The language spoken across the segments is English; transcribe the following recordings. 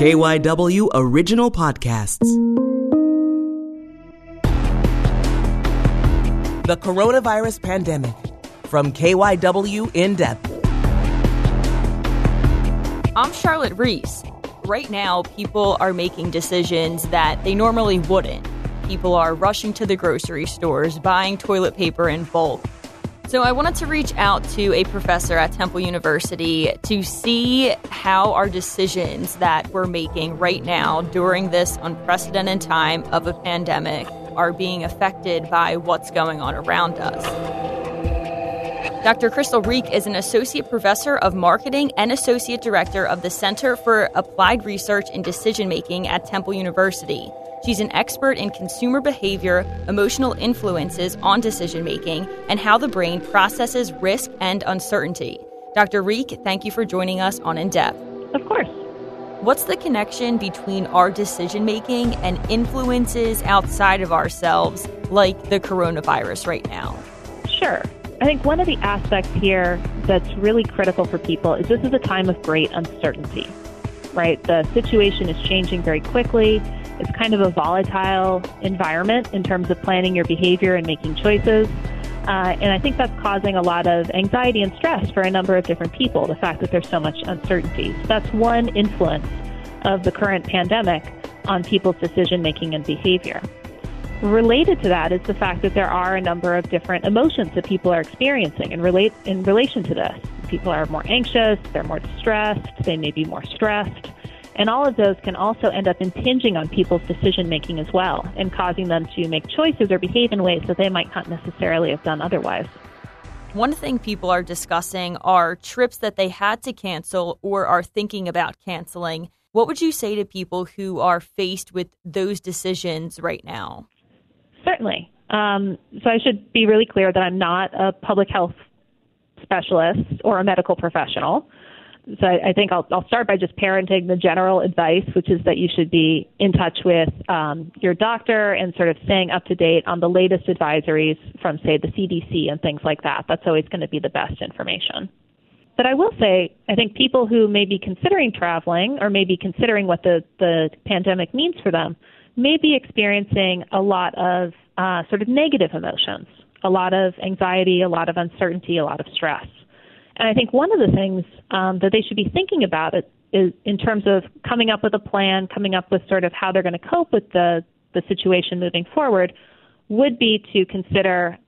KYW Original Podcasts. The Coronavirus Pandemic from KYW In Depth. I'm Charlotte Reese. Right now, people are making decisions that they normally wouldn't. People are rushing to the grocery stores, buying toilet paper in bulk. So, I wanted to reach out to a professor at Temple University to see how our decisions that we're making right now during this unprecedented time of a pandemic are being affected by what's going on around us. Dr. Crystal Reeck is an associate professor of marketing and associate director of the Center for Applied Research in Decision Making at Temple University. She's an expert in consumer behavior, emotional influences on decision making, and how the brain processes risk and uncertainty. Dr. Reeck, thank you for joining us on In Depth. Of course. What's the connection between our decision making and influences outside of ourselves, like the coronavirus right now? Sure. I think one of the aspects here that's really critical for people is this is a time of great uncertainty, right? The situation is changing very quickly. It's kind of a volatile environment in terms of planning your behavior and making choices. Uh, and I think that's causing a lot of anxiety and stress for a number of different people, the fact that there's so much uncertainty. So that's one influence of the current pandemic on people's decision making and behavior. Related to that is the fact that there are a number of different emotions that people are experiencing in relate in relation to this. People are more anxious, they're more distressed, they may be more stressed. And all of those can also end up impinging on people's decision making as well and causing them to make choices or behave in ways that they might not necessarily have done otherwise. One thing people are discussing are trips that they had to cancel or are thinking about canceling. What would you say to people who are faced with those decisions right now? Certainly. Um, so I should be really clear that I'm not a public health specialist or a medical professional. So I, I think I'll, I'll start by just parenting the general advice, which is that you should be in touch with um, your doctor and sort of staying up to date on the latest advisories from, say, the CDC and things like that. That's always going to be the best information. But I will say, I think people who may be considering traveling or maybe considering what the, the pandemic means for them may be experiencing a lot of uh, sort of negative emotions, a lot of anxiety, a lot of uncertainty, a lot of stress. And I think one of the things um, that they should be thinking about it is in terms of coming up with a plan, coming up with sort of how they're going to cope with the, the situation moving forward, would be to consider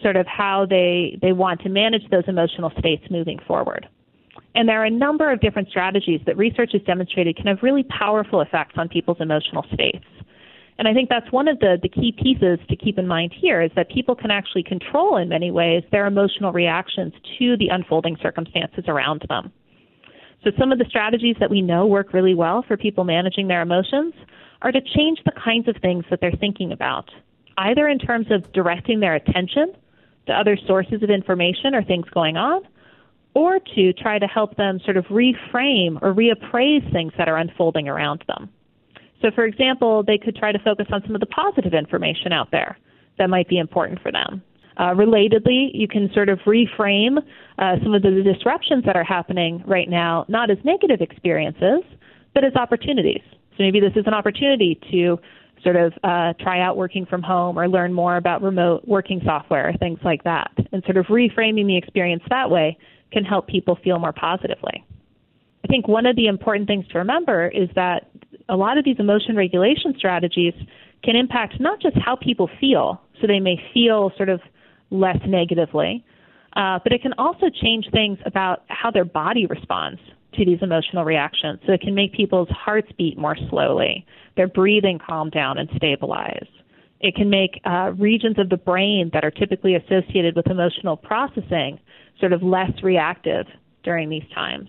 sort of how they, they want to manage those emotional states moving forward. And there are a number of different strategies that research has demonstrated can have really powerful effects on people's emotional states. And I think that's one of the, the key pieces to keep in mind here is that people can actually control in many ways their emotional reactions to the unfolding circumstances around them. So some of the strategies that we know work really well for people managing their emotions are to change the kinds of things that they're thinking about, either in terms of directing their attention to other sources of information or things going on, or to try to help them sort of reframe or reappraise things that are unfolding around them. So, for example, they could try to focus on some of the positive information out there that might be important for them. Uh, relatedly, you can sort of reframe uh, some of the disruptions that are happening right now, not as negative experiences, but as opportunities. So maybe this is an opportunity to sort of uh, try out working from home or learn more about remote working software, things like that. And sort of reframing the experience that way can help people feel more positively. I think one of the important things to remember is that a lot of these emotion regulation strategies can impact not just how people feel, so they may feel sort of less negatively, uh, but it can also change things about how their body responds to these emotional reactions. So it can make people's hearts beat more slowly, their breathing calm down and stabilize. It can make uh, regions of the brain that are typically associated with emotional processing sort of less reactive during these times.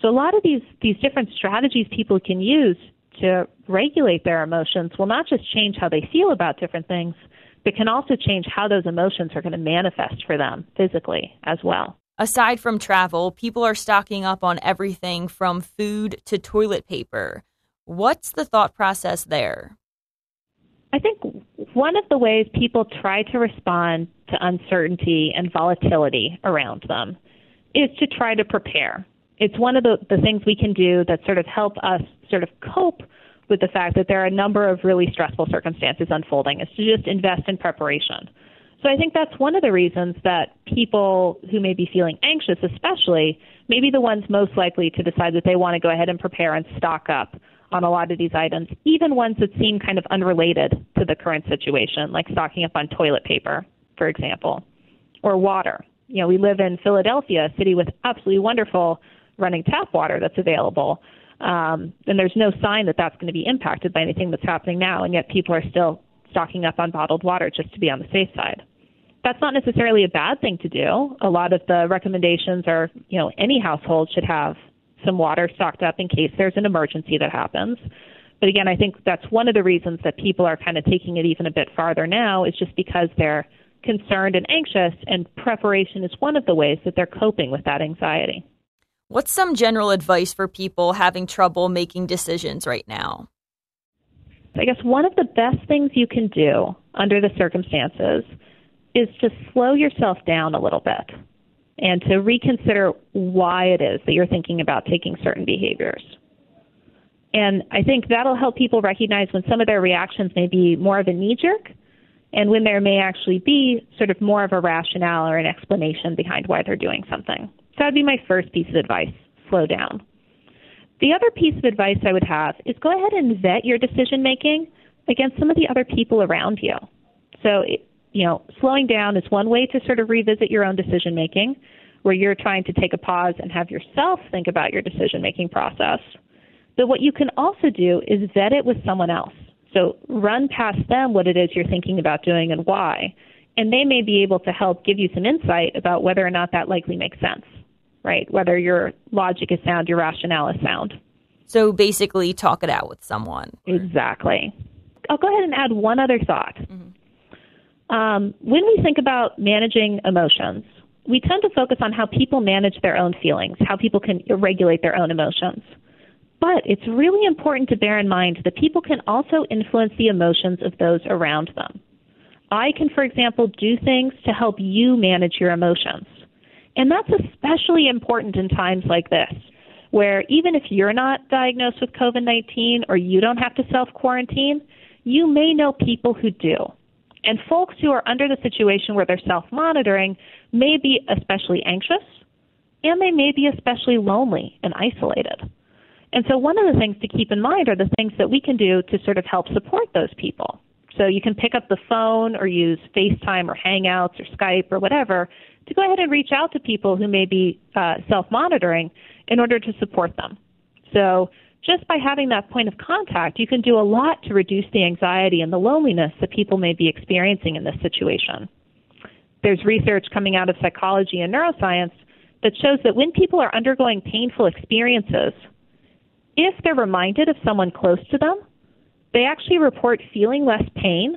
So a lot of these these different strategies people can use to regulate their emotions will not just change how they feel about different things, but can also change how those emotions are going to manifest for them physically as well. Aside from travel, people are stocking up on everything from food to toilet paper. What's the thought process there? I think one of the ways people try to respond to uncertainty and volatility around them is to try to prepare it's one of the, the things we can do that sort of help us sort of cope with the fact that there are a number of really stressful circumstances unfolding is to just invest in preparation. So I think that's one of the reasons that people who may be feeling anxious, especially, may be the ones most likely to decide that they want to go ahead and prepare and stock up on a lot of these items, even ones that seem kind of unrelated to the current situation, like stocking up on toilet paper, for example, or water. You know, we live in Philadelphia, a city with absolutely wonderful running tap water that's available. Um, and there's no sign that that's going to be impacted by anything that's happening now, and yet people are still stocking up on bottled water just to be on the safe side. That's not necessarily a bad thing to do. A lot of the recommendations are, you know, any household should have some water stocked up in case there's an emergency that happens. But again, I think that's one of the reasons that people are kind of taking it even a bit farther now is just because they're concerned and anxious, and preparation is one of the ways that they're coping with that anxiety. What's some general advice for people having trouble making decisions right now? I guess one of the best things you can do under the circumstances is to slow yourself down a little bit and to reconsider why it is that you're thinking about taking certain behaviors. And I think that'll help people recognize when some of their reactions may be more of a knee jerk and when there may actually be sort of more of a rationale or an explanation behind why they're doing something. So that'd be my first piece of advice slow down. The other piece of advice I would have is go ahead and vet your decision making against some of the other people around you. So you know, slowing down is one way to sort of revisit your own decision making, where you're trying to take a pause and have yourself think about your decision making process. But what you can also do is vet it with someone else. So run past them what it is you're thinking about doing and why. And they may be able to help give you some insight about whether or not that likely makes sense, right? Whether your logic is sound, your rationale is sound. So basically, talk it out with someone. Exactly. I'll go ahead and add one other thought. Mm-hmm. Um, when we think about managing emotions, we tend to focus on how people manage their own feelings, how people can regulate their own emotions. But it's really important to bear in mind that people can also influence the emotions of those around them. I can, for example, do things to help you manage your emotions. And that's especially important in times like this, where even if you're not diagnosed with COVID 19 or you don't have to self quarantine, you may know people who do. And folks who are under the situation where they're self monitoring may be especially anxious and they may be especially lonely and isolated. And so, one of the things to keep in mind are the things that we can do to sort of help support those people. So, you can pick up the phone or use FaceTime or Hangouts or Skype or whatever to go ahead and reach out to people who may be uh, self monitoring in order to support them. So, just by having that point of contact, you can do a lot to reduce the anxiety and the loneliness that people may be experiencing in this situation. There's research coming out of psychology and neuroscience that shows that when people are undergoing painful experiences, if they're reminded of someone close to them, they actually report feeling less pain,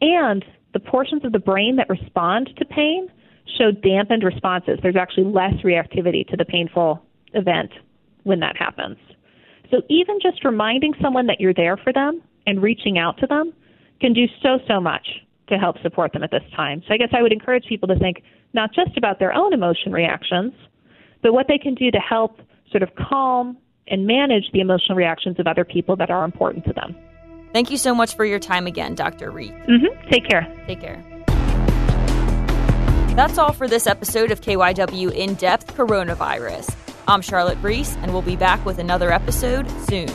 and the portions of the brain that respond to pain show dampened responses. There's actually less reactivity to the painful event when that happens. So even just reminding someone that you're there for them and reaching out to them can do so, so much to help support them at this time. So I guess I would encourage people to think not just about their own emotion reactions, but what they can do to help sort of calm and manage the emotional reactions of other people that are important to them. Thank you so much for your time again, Dr. Reeck. Mm-hmm. Take care. Take care. That's all for this episode of KYW In Depth Coronavirus. I'm Charlotte Reese, and we'll be back with another episode soon.